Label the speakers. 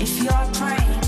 Speaker 1: If you're praying.